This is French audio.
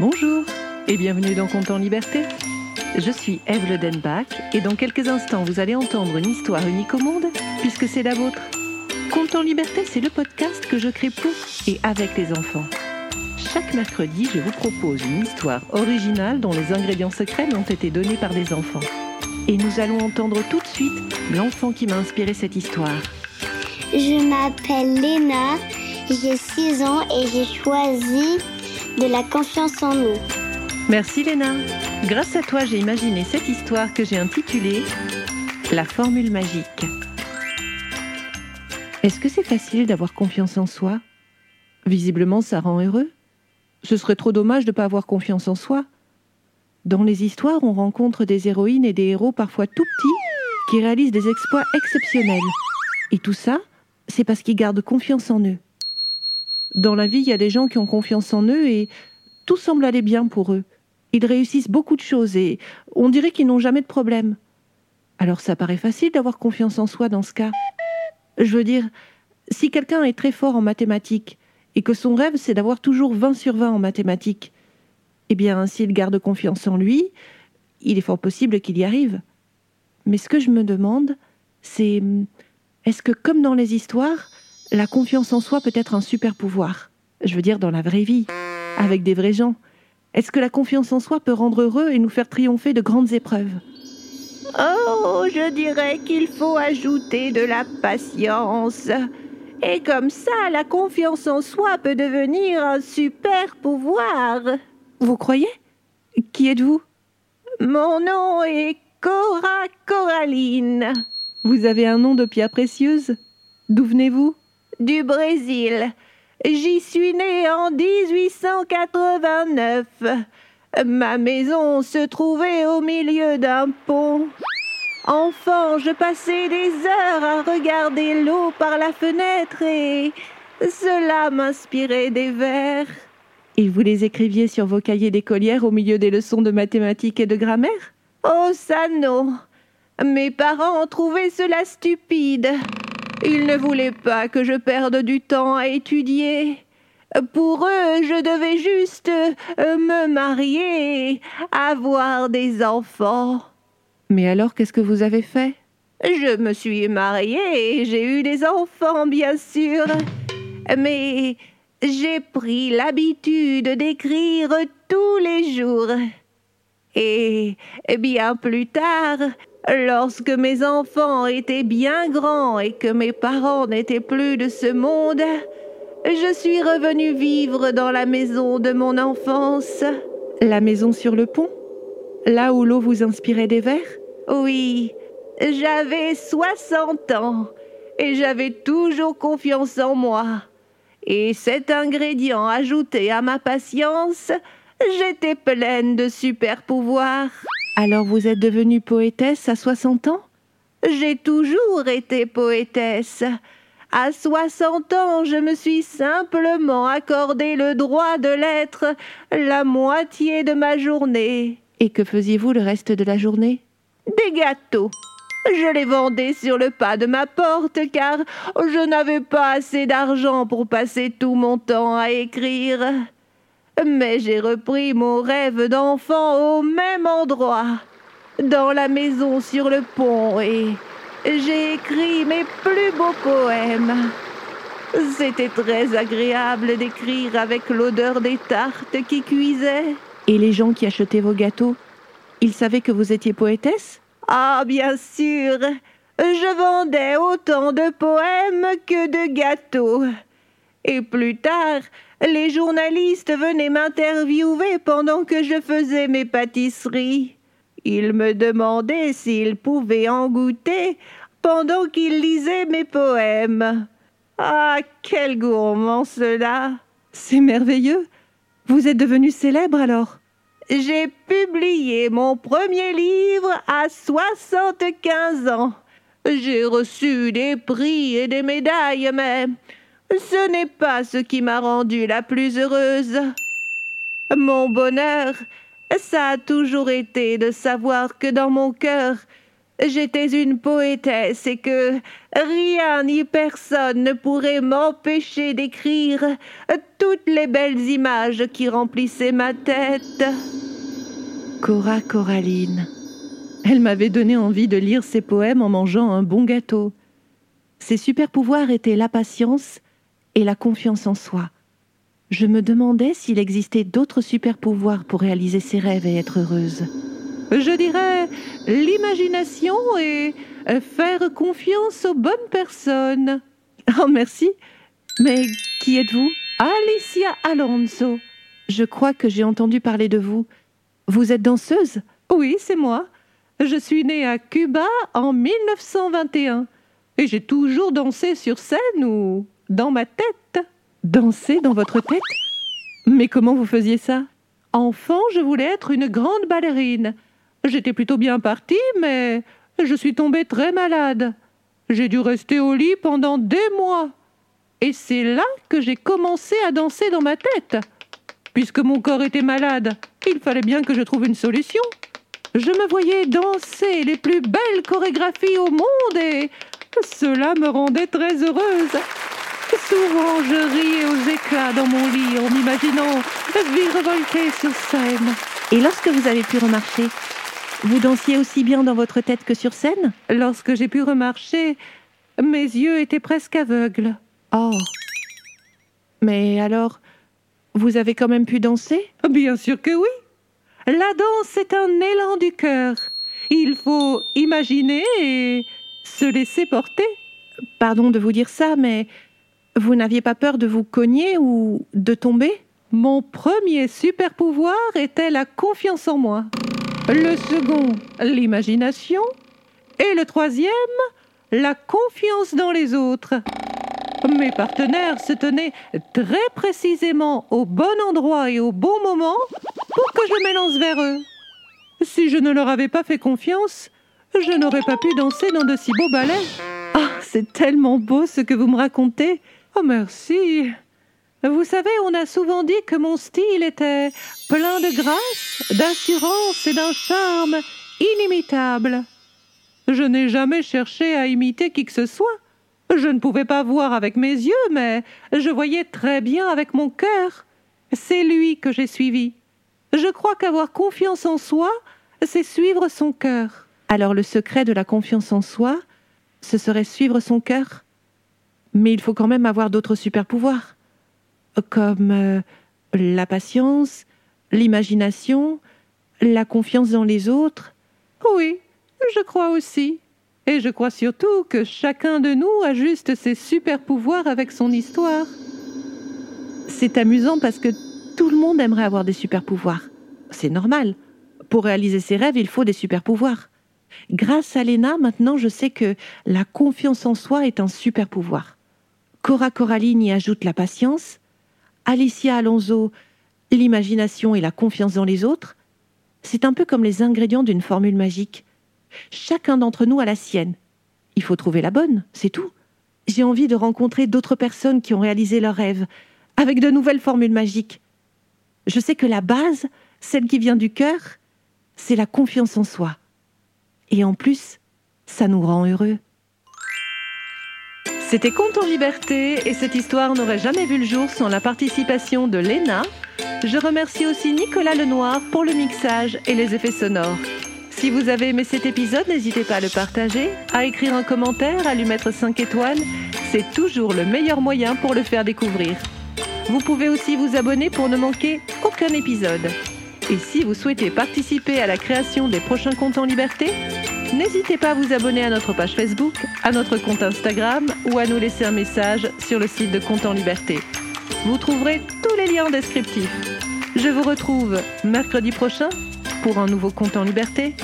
Bonjour et bienvenue dans Compte en Liberté. Je suis Eve Ledenbach et dans quelques instants vous allez entendre une histoire unique au monde puisque c'est la vôtre. Compte en Liberté, c'est le podcast que je crée pour et avec les enfants. Chaque mercredi, je vous propose une histoire originale dont les ingrédients secrets m'ont été donnés par des enfants. Et nous allons entendre tout de suite l'enfant qui m'a inspiré cette histoire. Je m'appelle Léna, j'ai 6 ans et j'ai choisi de la confiance en nous. Merci Léna. Grâce à toi, j'ai imaginé cette histoire que j'ai intitulée La formule magique. Est-ce que c'est facile d'avoir confiance en soi? Visiblement, ça rend heureux. Ce serait trop dommage de ne pas avoir confiance en soi. Dans les histoires, on rencontre des héroïnes et des héros parfois tout petits qui réalisent des exploits exceptionnels. Et tout ça, c'est parce qu'ils gardent confiance en eux. Dans la vie, il y a des gens qui ont confiance en eux et tout semble aller bien pour eux. Ils réussissent beaucoup de choses et on dirait qu'ils n'ont jamais de problème. Alors ça paraît facile d'avoir confiance en soi dans ce cas. Je veux dire, si quelqu'un est très fort en mathématiques et que son rêve c'est d'avoir toujours 20 sur 20 en mathématiques, eh bien s'il garde confiance en lui, il est fort possible qu'il y arrive. Mais ce que je me demande, c'est est-ce que comme dans les histoires, la confiance en soi peut être un super pouvoir Je veux dire dans la vraie vie, avec des vrais gens. Est-ce que la confiance en soi peut rendre heureux et nous faire triompher de grandes épreuves? Oh, je dirais qu'il faut ajouter de la patience. Et comme ça, la confiance en soi peut devenir un super pouvoir. Vous croyez? Qui êtes-vous? Mon nom est Cora Coraline. Vous avez un nom de pierre précieuse? D'où venez-vous? Du Brésil. J'y suis née en 1889. Ma maison se trouvait au milieu d'un pont. Enfant, je passais des heures à regarder l'eau par la fenêtre et cela m'inspirait des vers. Et vous les écriviez sur vos cahiers d'écolière au milieu des leçons de mathématiques et de grammaire? Oh, ça non Mes parents trouvaient cela stupide. Ils ne voulaient pas que je perde du temps à étudier. Pour eux, je devais juste euh, me marier, avoir des enfants. Mais alors, qu'est-ce que vous avez fait? Je me suis mariée et j'ai eu des enfants, bien sûr. Mais j'ai pris l'habitude d'écrire tous les jours. Et bien plus tard, lorsque mes enfants étaient bien grands et que mes parents n'étaient plus de ce monde, je suis revenue vivre dans la maison de mon enfance. La maison sur le pont Là où l'eau vous inspirait des vers Oui, j'avais 60 ans et j'avais toujours confiance en moi. Et cet ingrédient ajouté à ma patience, J'étais pleine de super pouvoirs. Alors vous êtes devenue poétesse à 60 ans? J'ai toujours été poétesse. À 60 ans, je me suis simplement accordé le droit de l'être la moitié de ma journée. Et que faisiez-vous le reste de la journée? Des gâteaux. Je les vendais sur le pas de ma porte car je n'avais pas assez d'argent pour passer tout mon temps à écrire mais j'ai repris mon rêve d'enfant au même endroit, dans la maison sur le pont, et j'ai écrit mes plus beaux poèmes. C'était très agréable d'écrire avec l'odeur des tartes qui cuisaient. Et les gens qui achetaient vos gâteaux, ils savaient que vous étiez poétesse? Ah, bien sûr. Je vendais autant de poèmes que de gâteaux. Et plus tard, les journalistes venaient m'interviewer pendant que je faisais mes pâtisseries. Ils me demandaient s'ils pouvaient en goûter pendant qu'ils lisaient mes poèmes. Ah, quel gourmand cela C'est merveilleux. Vous êtes devenu célèbre alors? J'ai publié mon premier livre à 75 ans. J'ai reçu des prix et des médailles, mais ce n'est pas ce qui m'a rendue la plus heureuse. Mon bonheur, ça a toujours été de savoir que dans mon cœur, j'étais une poétesse et que rien ni personne ne pourrait m'empêcher d'écrire toutes les belles images qui remplissaient ma tête. Cora Coraline. Elle m'avait donné envie de lire ses poèmes en mangeant un bon gâteau. Ses super pouvoirs étaient la patience et la confiance en soi. Je me demandais s'il existait d'autres super pouvoirs pour réaliser ses rêves et être heureuse. Je dirais l'imagination et faire confiance aux bonnes personnes. Oh, merci. Mais qui êtes-vous? Alicia Alonso. Je crois que j'ai entendu parler de vous. Vous êtes danseuse? Oui, c'est moi. Je suis née à Cuba en 1921 et j'ai toujours dansé sur scène ou dans ma tête. Danser dans votre tête Mais comment vous faisiez ça? Enfant, je voulais être une grande ballerine. J'étais plutôt bien partie, mais je suis tombée très malade. J'ai dû rester au lit pendant des mois. Et c'est là que j'ai commencé à danser dans ma tête. Puisque mon corps était malade, il fallait bien que je trouve une solution. Je me voyais danser les plus belles chorégraphies au monde et cela me rendait très heureuse. Souvent, je riais aux éclats dans mon lit en m'imaginant virevolter sur scène. Et lorsque vous avez pu remarcher, vous dansiez aussi bien dans votre tête que sur scène? Lorsque j'ai pu remarcher, mes yeux étaient presque aveugles. Oh. Mais alors, vous avez quand même pu danser? Bien sûr que oui. La danse est un élan du cœur. Il faut imaginer et se laisser porter. Pardon de vous dire ça, mais vous n'aviez pas peur de vous cogner ou de tomber? Mon premier super pouvoir était la confiance en moi. Le second, l'imagination. Et le troisième, la confiance dans les autres. Mes partenaires se tenaient très précisément au bon endroit et au bon moment pour que je m'élance vers eux. Si je ne leur avais pas fait confiance, je n'aurais pas pu danser dans de si beaux ballets. Ah, c'est tellement beau ce que vous me racontez. Oh, merci. Vous savez, on a souvent dit que mon style était plein de grâce, d'assurance et d'un charme inimitable. Je n'ai jamais cherché à imiter qui que ce soit. Je ne pouvais pas voir avec mes yeux, mais je voyais très bien avec mon cœur. C'est lui que j'ai suivi. Je crois qu'avoir confiance en soi, c'est suivre son cœur. Alors le secret de la confiance en soi, ce serait suivre son cœur? Mais il faut quand même avoir d'autres super pouvoirs, comme euh, la patience, l'imagination, la confiance dans les autres. Oui, je crois aussi. Et je crois surtout que chacun de nous ajuste ses super pouvoirs avec son histoire. C'est amusant parce que tout le monde aimerait avoir des super pouvoirs. C'est normal. Pour réaliser ses rêves, il faut des super pouvoirs. Grâce à Léna, maintenant, je sais que la confiance en soi est un super pouvoir. Cora Coraline y ajoute la patience, Alicia Alonso, l'imagination et la confiance dans les autres. C'est un peu comme les ingrédients d'une formule magique. Chacun d'entre nous a la sienne. Il faut trouver la bonne, c'est tout. J'ai envie de rencontrer d'autres personnes qui ont réalisé leurs rêves, avec de nouvelles formules magiques. Je sais que la base, celle qui vient du cœur, c'est la confiance en soi. Et en plus, ça nous rend heureux. C'était Conte en liberté et cette histoire n'aurait jamais vu le jour sans la participation de Léna. Je remercie aussi Nicolas Lenoir pour le mixage et les effets sonores. Si vous avez aimé cet épisode, n'hésitez pas à le partager, à écrire un commentaire, à lui mettre 5 étoiles. C'est toujours le meilleur moyen pour le faire découvrir. Vous pouvez aussi vous abonner pour ne manquer aucun épisode. Et si vous souhaitez participer à la création des prochains comptes en liberté, n'hésitez pas à vous abonner à notre page Facebook, à notre compte Instagram ou à nous laisser un message sur le site de Compte en liberté. Vous trouverez tous les liens descriptifs. Je vous retrouve mercredi prochain pour un nouveau compte en liberté.